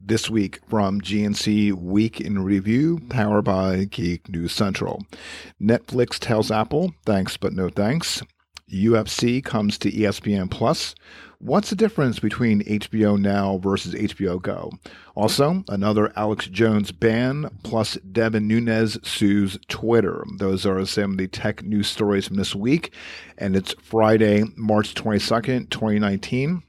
this week from GNC Week in Review, powered by Geek News Central. Netflix tells Apple, thanks but no thanks. UFC comes to ESPN Plus. What's the difference between HBO Now versus HBO Go? Also, another Alex Jones ban, plus Devin Nunes sues Twitter. Those are some of the tech news stories from this week, and it's Friday, March 22nd, 2019.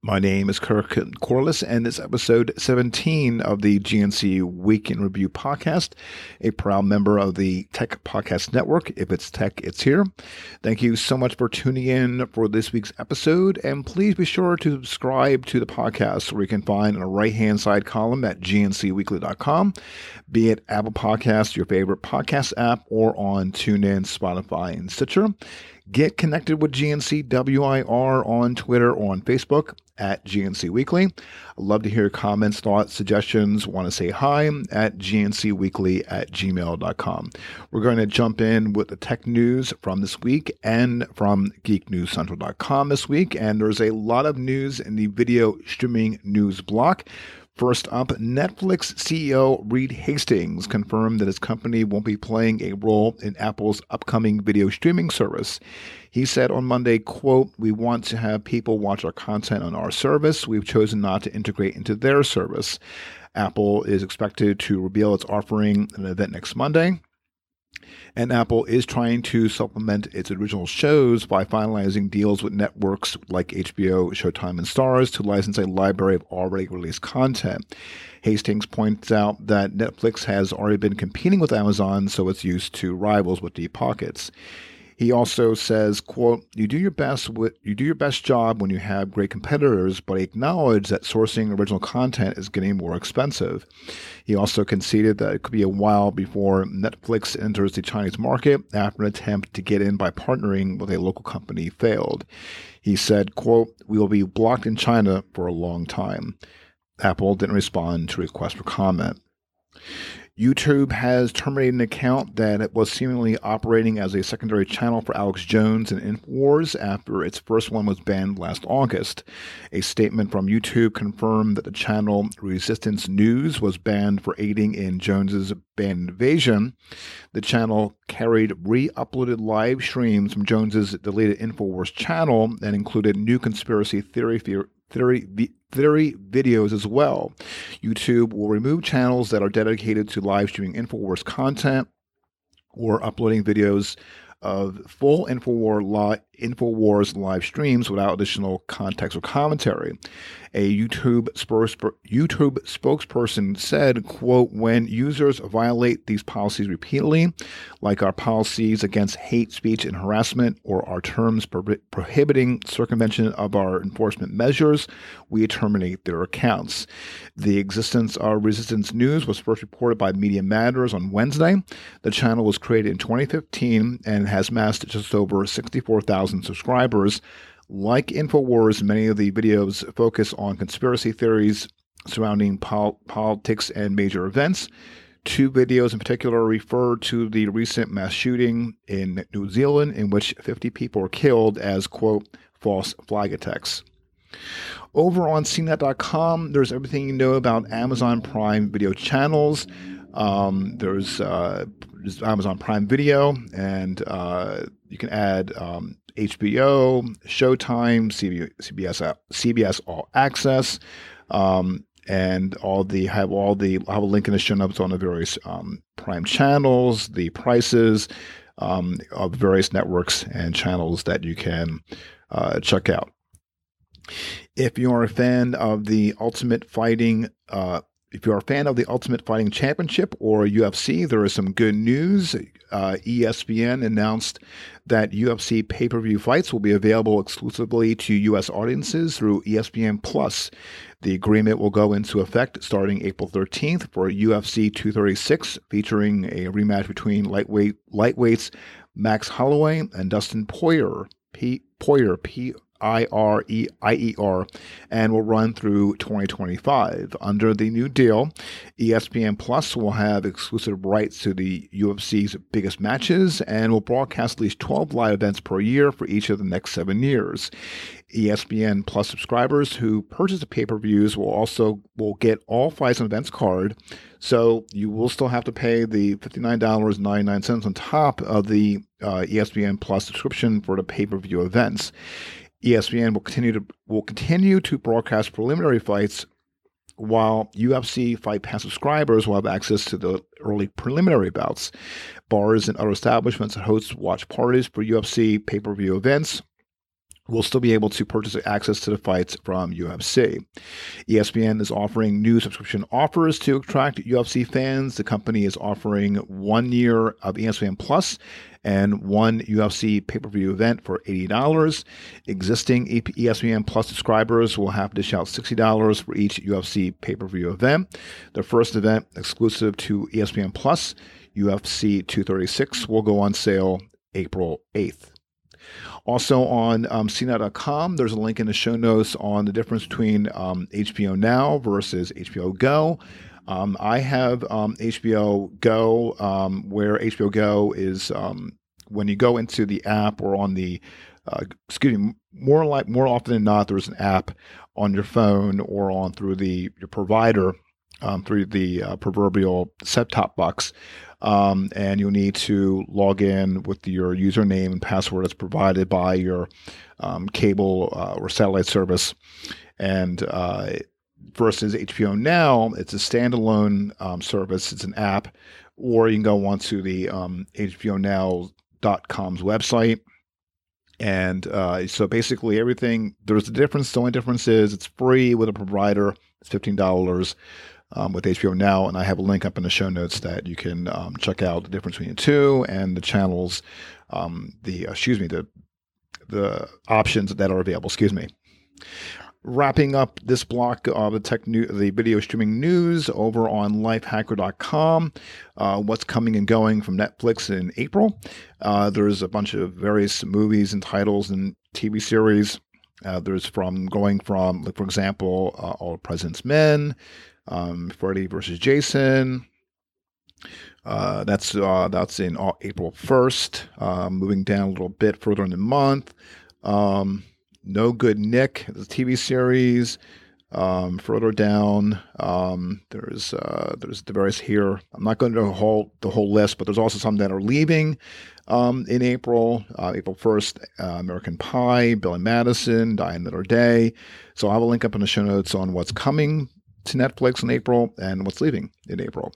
My name is Kirk Corliss, and this episode 17 of the GNC Week in Review podcast, a proud member of the Tech Podcast Network. If it's tech, it's here. Thank you so much for tuning in for this week's episode, and please be sure to subscribe to the podcast where you can find on the right hand side column at gncweekly.com, be it Apple Podcasts, your favorite podcast app, or on TuneIn, Spotify, and Stitcher. Get connected with GNC WIR on Twitter or on Facebook at GNC Weekly. I'd love to hear comments, thoughts, suggestions. Want to say hi at gncweekly at gmail.com. We're going to jump in with the tech news from this week and from geeknewscentral.com this week. And there's a lot of news in the video streaming news block. First up, Netflix CEO Reed Hastings confirmed that his company won't be playing a role in Apple's upcoming video streaming service. He said on Monday, quote, "We want to have people watch our content on our service. We've chosen not to integrate into their service." Apple is expected to reveal its offering in an event next Monday. And Apple is trying to supplement its original shows by finalizing deals with networks like HBO, Showtime, and Starz to license a library of already released content. Hastings points out that Netflix has already been competing with Amazon, so it's used to rivals with deep pockets. He also says, quote, you do your best with you do your best job when you have great competitors, but acknowledge that sourcing original content is getting more expensive. He also conceded that it could be a while before Netflix enters the Chinese market after an attempt to get in by partnering with a local company failed. He said, quote, we will be blocked in China for a long time. Apple didn't respond to requests for comment. YouTube has terminated an account that was seemingly operating as a secondary channel for Alex Jones and InfoWars after its first one was banned last August. A statement from YouTube confirmed that the channel Resistance News was banned for aiding in Jones's band invasion. The channel carried re-uploaded live streams from Jones's deleted InfoWars channel that included new conspiracy theory theory, theory videos as well. YouTube will remove channels that are dedicated to live streaming InfoWars content or uploading videos of full InfoWars, li- InfoWars live streams without additional context or commentary. A YouTube, YouTube spokesperson said, quote, when users violate these policies repeatedly, like our policies against hate speech and harassment or our terms pro- prohibiting circumvention of our enforcement measures, we terminate their accounts. The existence of Resistance News was first reported by Media Matters on Wednesday. The channel was created in 2015 and has amassed just over 64,000 subscribers. Like InfoWars, many of the videos focus on conspiracy theories surrounding pol- politics and major events. Two videos in particular refer to the recent mass shooting in New Zealand, in which 50 people were killed as, quote, false flag attacks. Over on CNET.com, there's everything you know about Amazon Prime video channels. Um, there's, uh, Amazon Prime Video, and uh, you can add um, HBO, Showtime, CBS, CBS All Access, um, and all the have all the I'll have a link in the show notes on the various um, Prime channels, the prices um, of various networks and channels that you can uh, check out. If you are a fan of the Ultimate Fighting uh, if you're a fan of the Ultimate Fighting Championship or UFC, there is some good news. Uh, ESPN announced that UFC pay per view fights will be available exclusively to U.S. audiences through ESPN Plus. The agreement will go into effect starting April 13th for UFC 236, featuring a rematch between lightweight lightweights Max Holloway and Dustin Poirier. P, Poirier, P IRE, and will run through 2025. Under the new deal, ESPN Plus will have exclusive rights to the UFC's biggest matches and will broadcast at least 12 live events per year for each of the next seven years. ESPN Plus subscribers who purchase the pay-per-views will also will get all fights and events card. So you will still have to pay the $59.99 on top of the uh, ESPN Plus subscription for the pay-per-view events. ESPN will continue to will continue to broadcast preliminary fights while UFC Fight Pass subscribers will have access to the early preliminary bouts. Bars and other establishments that host watch parties for UFC pay per view events will still be able to purchase access to the fights from UFC. ESPN is offering new subscription offers to attract UFC fans. The company is offering one year of ESPN Plus and one UFC pay per view event for $80. Existing ESPN Plus subscribers will have to shout $60 for each UFC pay per view event. The first event, exclusive to ESPN Plus, UFC 236, will go on sale April 8th. Also on um, CNET.com, there's a link in the show notes on the difference between um, HBO Now versus HBO Go. Um, I have um, HBO Go, um, where HBO Go is um, when you go into the app or on the, uh, excuse me, more like more often than not, there's an app on your phone or on through the your provider um, through the uh, proverbial set-top box, um, and you'll need to log in with your username and password that's provided by your cable uh, or satellite service. And uh, versus HBO Now, it's a standalone um, service. It's an app, or you can go onto the um, HBO Now.com's website. And uh, so basically, everything there's a difference. The only difference is it's free with a provider. It's fifteen dollars um, with HBO Now, and I have a link up in the show notes that you can um, check out the difference between the two and the channels, um, the excuse me, the the options that are available. Excuse me. Wrapping up this block of the tech new, the video streaming news over on lifehacker.com. Uh, what's coming and going from Netflix in April? Uh, there's a bunch of various movies and titles and TV series. Uh, there's from going from, like for example, uh, All President's Men, um, Freddy versus Jason. Uh, that's uh, that's in April 1st. Uh, moving down a little bit further in the month. Um, no Good Nick, the TV series. Um, further down, um, there's uh, there's the various here. I'm not going to whole the whole list, but there's also some that are leaving um, in April. Uh, April 1st, uh, American Pie, Billy Madison, Die Another Day. So I a link up in the show notes on what's coming to Netflix in April and what's leaving in April.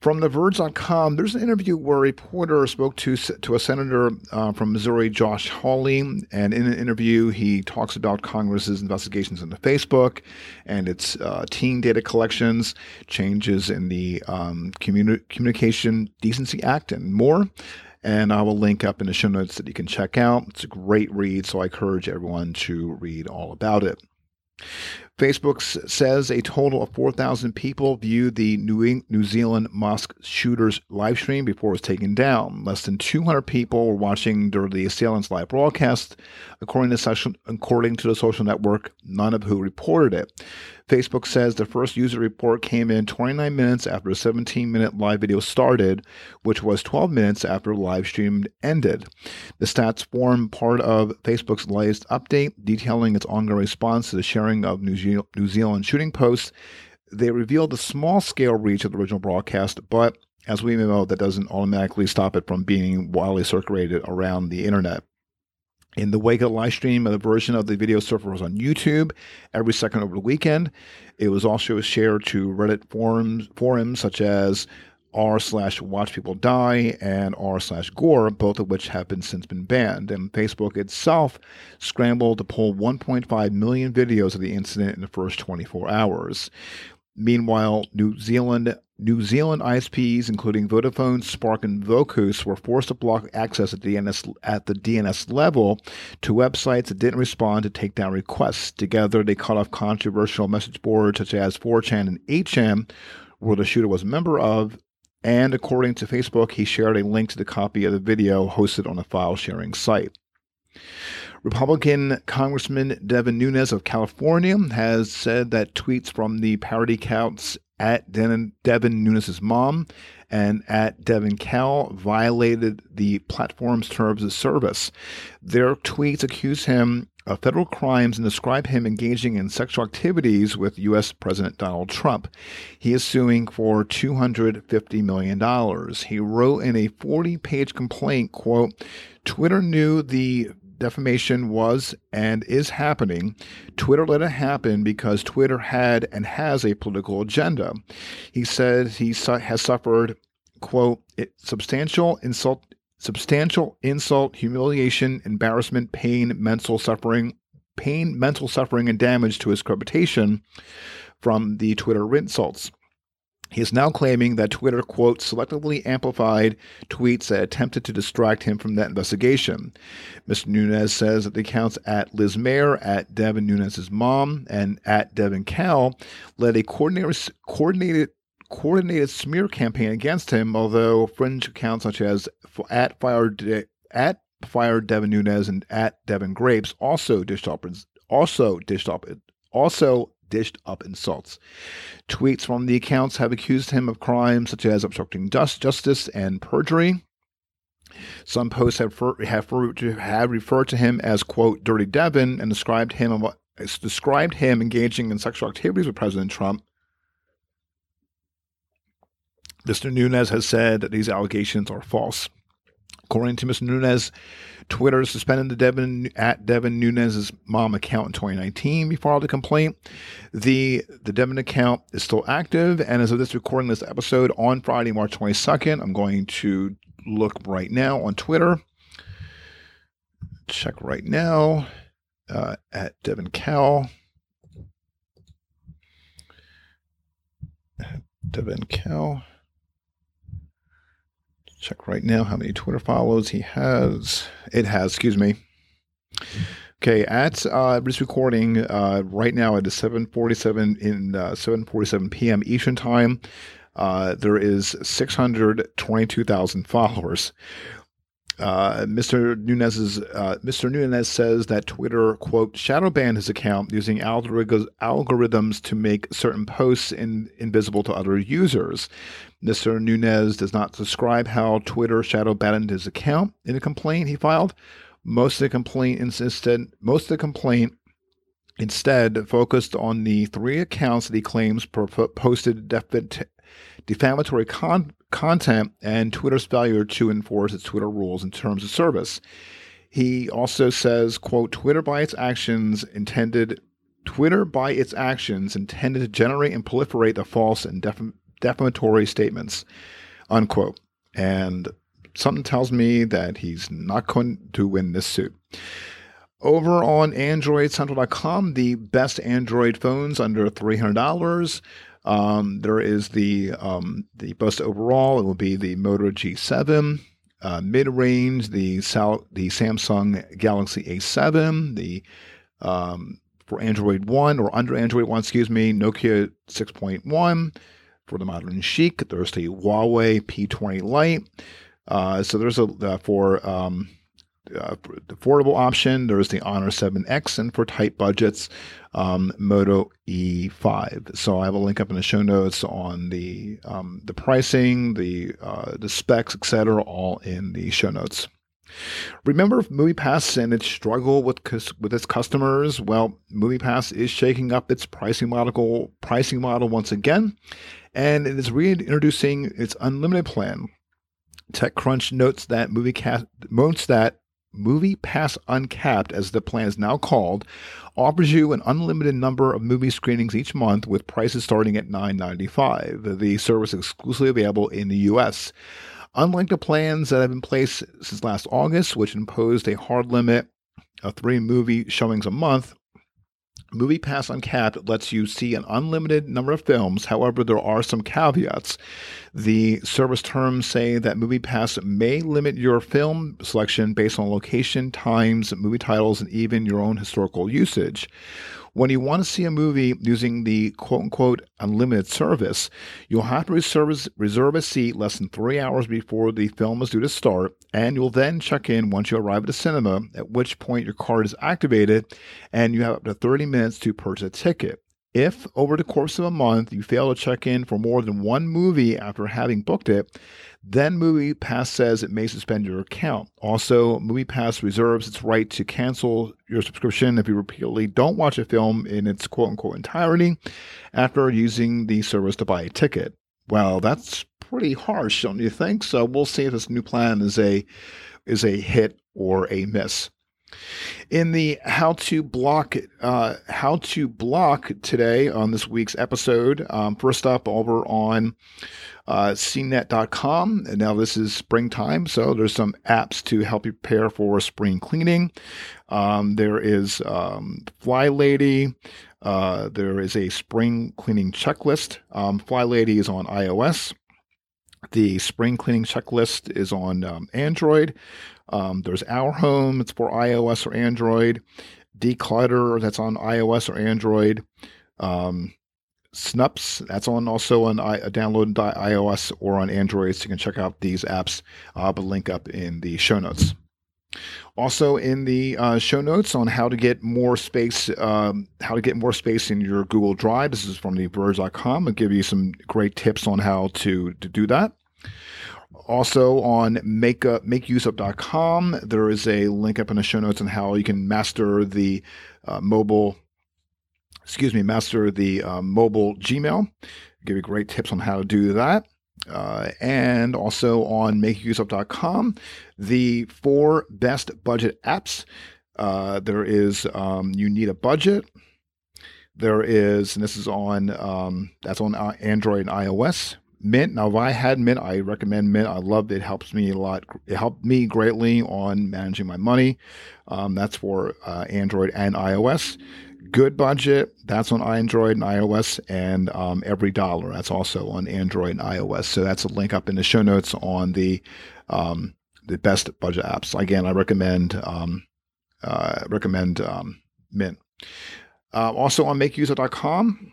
From TheVerge.com, there's an interview where a reporter spoke to to a senator uh, from Missouri, Josh Hawley, and in an interview he talks about Congress's investigations into Facebook and its uh, teen data collections, changes in the um, Communi- Communication Decency Act, and more. And I will link up in the show notes that you can check out. It's a great read, so I encourage everyone to read all about it. Facebook says a total of 4,000 people viewed the New, Zealand mosque shooter's live stream before it was taken down. Less than 200 people were watching during the assailant's live broadcast, according to, according to the social network, none of who reported it. Facebook says the first user report came in 29 minutes after a 17 minute live video started, which was 12 minutes after the live stream ended. The stats form part of Facebook's latest update detailing its ongoing response to the sharing of New, New Zealand shooting Post, They revealed the small scale reach of the original broadcast, but as we know, that doesn't automatically stop it from being widely circulated around the internet. In the wake of the live stream, a version of the video surfer was on YouTube every second over the weekend. It was also shared to Reddit forums, forums such as r slash watch people die and r slash gore, both of which have been since been banned. And Facebook itself scrambled to pull 1.5 million videos of the incident in the first 24 hours. Meanwhile, New Zealand New Zealand ISPs, including Vodafone, Spark, and Vocus, were forced to block access at the, DNS, at the DNS level to websites that didn't respond to takedown requests. Together, they cut off controversial message boards such as 4chan and 8chan, where the shooter was a member of. And according to Facebook, he shared a link to the copy of the video hosted on a file sharing site. Republican Congressman Devin Nunes of California has said that tweets from the parody accounts at Devin, Devin Nunes' mom and at Devin Cow violated the platform's terms of service. Their tweets accuse him of federal crimes and describe him engaging in sexual activities with U.S. President Donald Trump. He is suing for $250 million. He wrote in a 40 page complaint, quote, Twitter knew the defamation was and is happening. Twitter let it happen because Twitter had and has a political agenda. He said he su- has suffered, quote, substantial insult substantial insult, humiliation, embarrassment, pain, mental suffering, pain, mental suffering, and damage to his reputation from the Twitter insults. He is now claiming that Twitter, quote, selectively amplified tweets that attempted to distract him from that investigation. Mr. Nunes says that the accounts at Liz Mair, at Devin Nunes's mom, and at Devin Cow led a coordinated, coordinated coordinated smear campaign against him, although fringe accounts such as at Fire De- at Fire Devin Nunes and at Devin Grapes also dished up also dished up also dished up insults. Tweets from the accounts have accused him of crimes such as obstructing justice and perjury. Some posts have, have, have referred to him as quote dirty Devin and described him described him engaging in sexual activities with President Trump. Mr. Nunes has said that these allegations are false. According to Mr. Nunes, Twitter suspended the Devin at Devin Nunes's mom account in 2019 before the complaint. The the Devin account is still active, and as of this recording this episode on Friday, March 22nd, I'm going to look right now on Twitter. Check right now uh, at Devin Cow. Devin Cow. Check right now how many Twitter follows he has. It has, excuse me. Okay, at uh, this recording uh, right now at 7:47 in uh, 7:47 p.m. Eastern time, uh, there is 622,000 followers. Uh, Mr. Nunes's uh, Mr. Nunes says that Twitter quote shadow banned his account using algorithms to make certain posts in, invisible to other users. Mr. Nunes does not describe how Twitter shadow banned his account in a complaint he filed. Most of the complaint insisted most of the complaint instead focused on the three accounts that he claims posted defamatory con- content and Twitter's failure to enforce its Twitter rules and terms of service. He also says, quote, Twitter by its actions intended Twitter by its actions intended to generate and proliferate the false and def- defamatory statements, unquote. And something tells me that he's not going to win this suit. Over on AndroidCentral.com, the best Android phones under $300. Um, there is the um, the best overall. It will be the Moto G7. Uh, Mid range, the Sal- the Samsung Galaxy A7. The um, for Android One or under Android One, excuse me, Nokia 6.1. For the modern chic, there's the Huawei P20 Lite. Uh, so there's a uh, for um, uh, affordable option. There's the Honor 7X, and for tight budgets, um, Moto E5. So I have a link up in the show notes on the um, the pricing, the uh, the specs, etc., all in the show notes. Remember MoviePass and its struggle with with its customers? Well, MoviePass is shaking up its pricing model pricing model once again, and it is reintroducing its unlimited plan. TechCrunch notes that MovieCast notes that Movie Pass Uncapped, as the plan is now called, offers you an unlimited number of movie screenings each month with prices starting at $9.95. The service exclusively available in the U.S. Unlike the plans that have been in place since last August, which imposed a hard limit of three movie showings a month, Movie Pass Uncapped lets you see an unlimited number of films. However, there are some caveats. The service terms say that Movie Pass may limit your film selection based on location, times, movie titles, and even your own historical usage. When you want to see a movie using the quote unquote unlimited service, you'll have to reserve, reserve a seat less than three hours before the film is due to start, and you'll then check in once you arrive at the cinema, at which point your card is activated and you have up to 30 minutes to purchase a ticket. If over the course of a month you fail to check in for more than one movie after having booked it, then MoviePass says it may suspend your account. Also, MoviePass reserves its right to cancel your subscription if you repeatedly don't watch a film in its quote unquote entirety after using the service to buy a ticket. Well, that's pretty harsh, don't you think? So we'll see if this new plan is a is a hit or a miss. In the how to block uh, how to block today on this week's episode, um, first up over on uh, cnet.com. And now this is springtime, so there's some apps to help you prepare for spring cleaning. Um, there is um, Fly Lady. Uh, there is a spring cleaning checklist. Um, Fly Lady is on iOS. The spring cleaning checklist is on um, Android. Um, there's Our Home, it's for iOS or Android. Declutter, that's on iOS or Android. Um, Snups, that's on also on I, download on iOS or on Android. So you can check out these apps. I'll a link up in the show notes. Also, in the uh, show notes on how to get more space, um, how to get more space in your Google Drive. This is from theverge.com. I'll give you some great tips on how to, to do that. Also on makeup, makeuseof.com, there is a link up in the show notes on how you can master the uh, mobile, excuse me, master the uh, mobile Gmail. give you great tips on how to do that. Uh, and also on makeuseof.com, the four best budget apps. Uh, there is um, You Need a Budget. There is, and this is on, um, that's on uh, Android and iOS. Mint. Now, if I had Mint, I recommend Mint. I love it. It helps me a lot. It helped me greatly on managing my money. Um, that's for uh, Android and iOS. Good budget. That's on Android and iOS, and um, every dollar. That's also on Android and iOS. So that's a link up in the show notes on the um, the best budget apps. Again, I recommend um, uh, recommend um, Mint. Uh, also on MakeUseOf.com,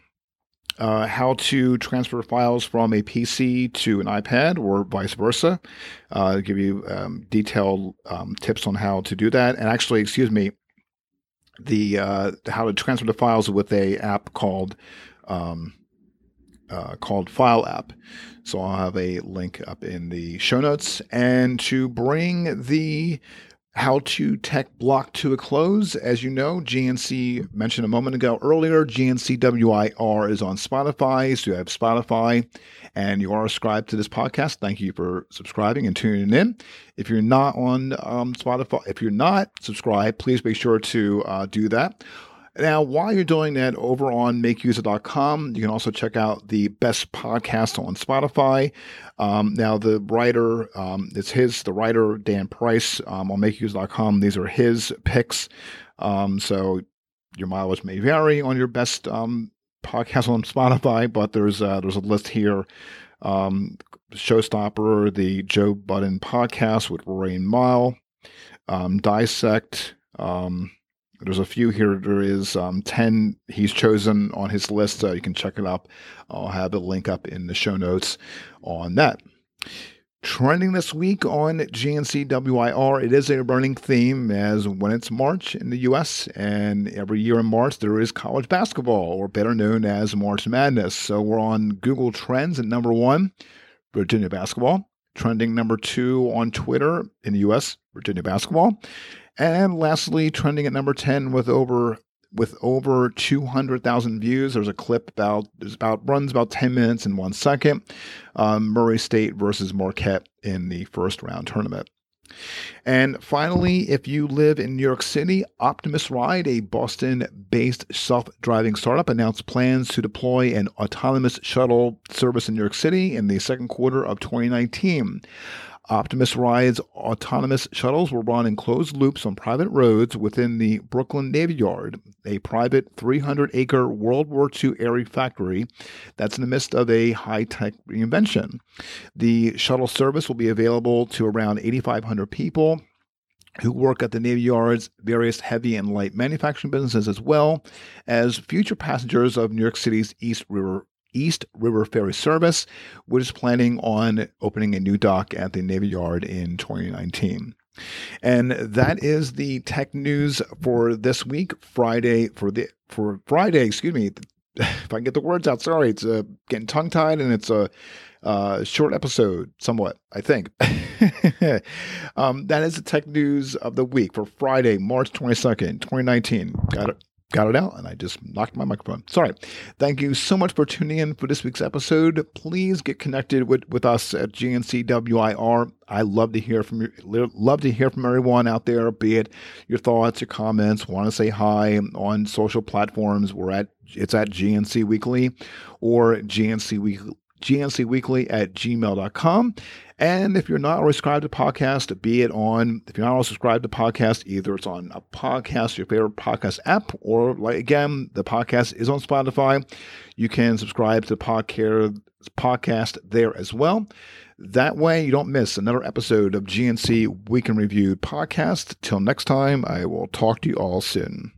uh, how to transfer files from a PC to an iPad or vice versa. Uh, give you um, detailed um, tips on how to do that. And actually, excuse me, the uh, how to transfer the files with a app called um, uh, called File App. So I'll have a link up in the show notes. And to bring the how to tech block to a close. As you know, GNC mentioned a moment ago earlier, GNCWIR is on Spotify. So you have Spotify and you are subscribed to this podcast. Thank you for subscribing and tuning in. If you're not on um, Spotify, if you're not subscribed, please be sure to uh, do that. Now, while you're doing that over on makeuseof.com, you can also check out the best podcast on Spotify. Um, now, the writer, um, it's his, the writer, Dan Price, um, on makeuseof.com. These are his picks. Um, so your mileage may vary on your best um, podcast on Spotify, but there's, uh, there's a list here. Um, Showstopper, the Joe Budden podcast with Roy and Mile, Dissect, um, there's a few here. There is um, 10 he's chosen on his list. Uh, you can check it up. I'll have a link up in the show notes on that. Trending this week on GNCWIR, it is a running theme as when it's March in the US, and every year in March there is college basketball, or better known as March Madness. So we're on Google Trends at number one, Virginia basketball. Trending number two on Twitter in the US, Virginia basketball. And lastly, trending at number 10 with over with over 200,000 views. There's a clip about there's about runs about 10 minutes and one second. Um, Murray State versus Marquette in the first round tournament. And finally, if you live in New York City, Optimus Ride, a Boston based self driving startup, announced plans to deploy an autonomous shuttle service in New York City in the second quarter of 2019. Optimus Ride's autonomous shuttles will run in closed loops on private roads within the Brooklyn Navy Yard, a private 300 acre World War II era factory that's in the midst of a high tech reinvention. The shuttle service will be available to around 8,500 people who work at the Navy Yard's various heavy and light manufacturing businesses, as well as future passengers of New York City's East River East River Ferry Service, which is planning on opening a new dock at the Navy Yard in 2019. And that is the tech news for this week, Friday for the for Friday. Excuse me, if I can get the words out. Sorry, it's uh, getting tongue tied, and it's a uh, short episode, somewhat. I think um, that is the tech news of the week for Friday, March twenty second, twenty nineteen. Got it got it out and I just knocked my microphone. Sorry. Thank you so much for tuning in for this week's episode. Please get connected with, with us at GNCWIR. I love to hear from you, love to hear from everyone out there, be it your thoughts, your comments, want to say hi on social platforms. We're at it's at GNC Weekly or GNC Weekly gncweekly at gmail.com. And if you're not already subscribed to podcast, be it on, if you're not already subscribed to podcast, either it's on a podcast, your favorite podcast app, or like again, the podcast is on Spotify. You can subscribe to the podcast, podcast there as well. That way you don't miss another episode of GNC Week in Review podcast. Till next time, I will talk to you all soon.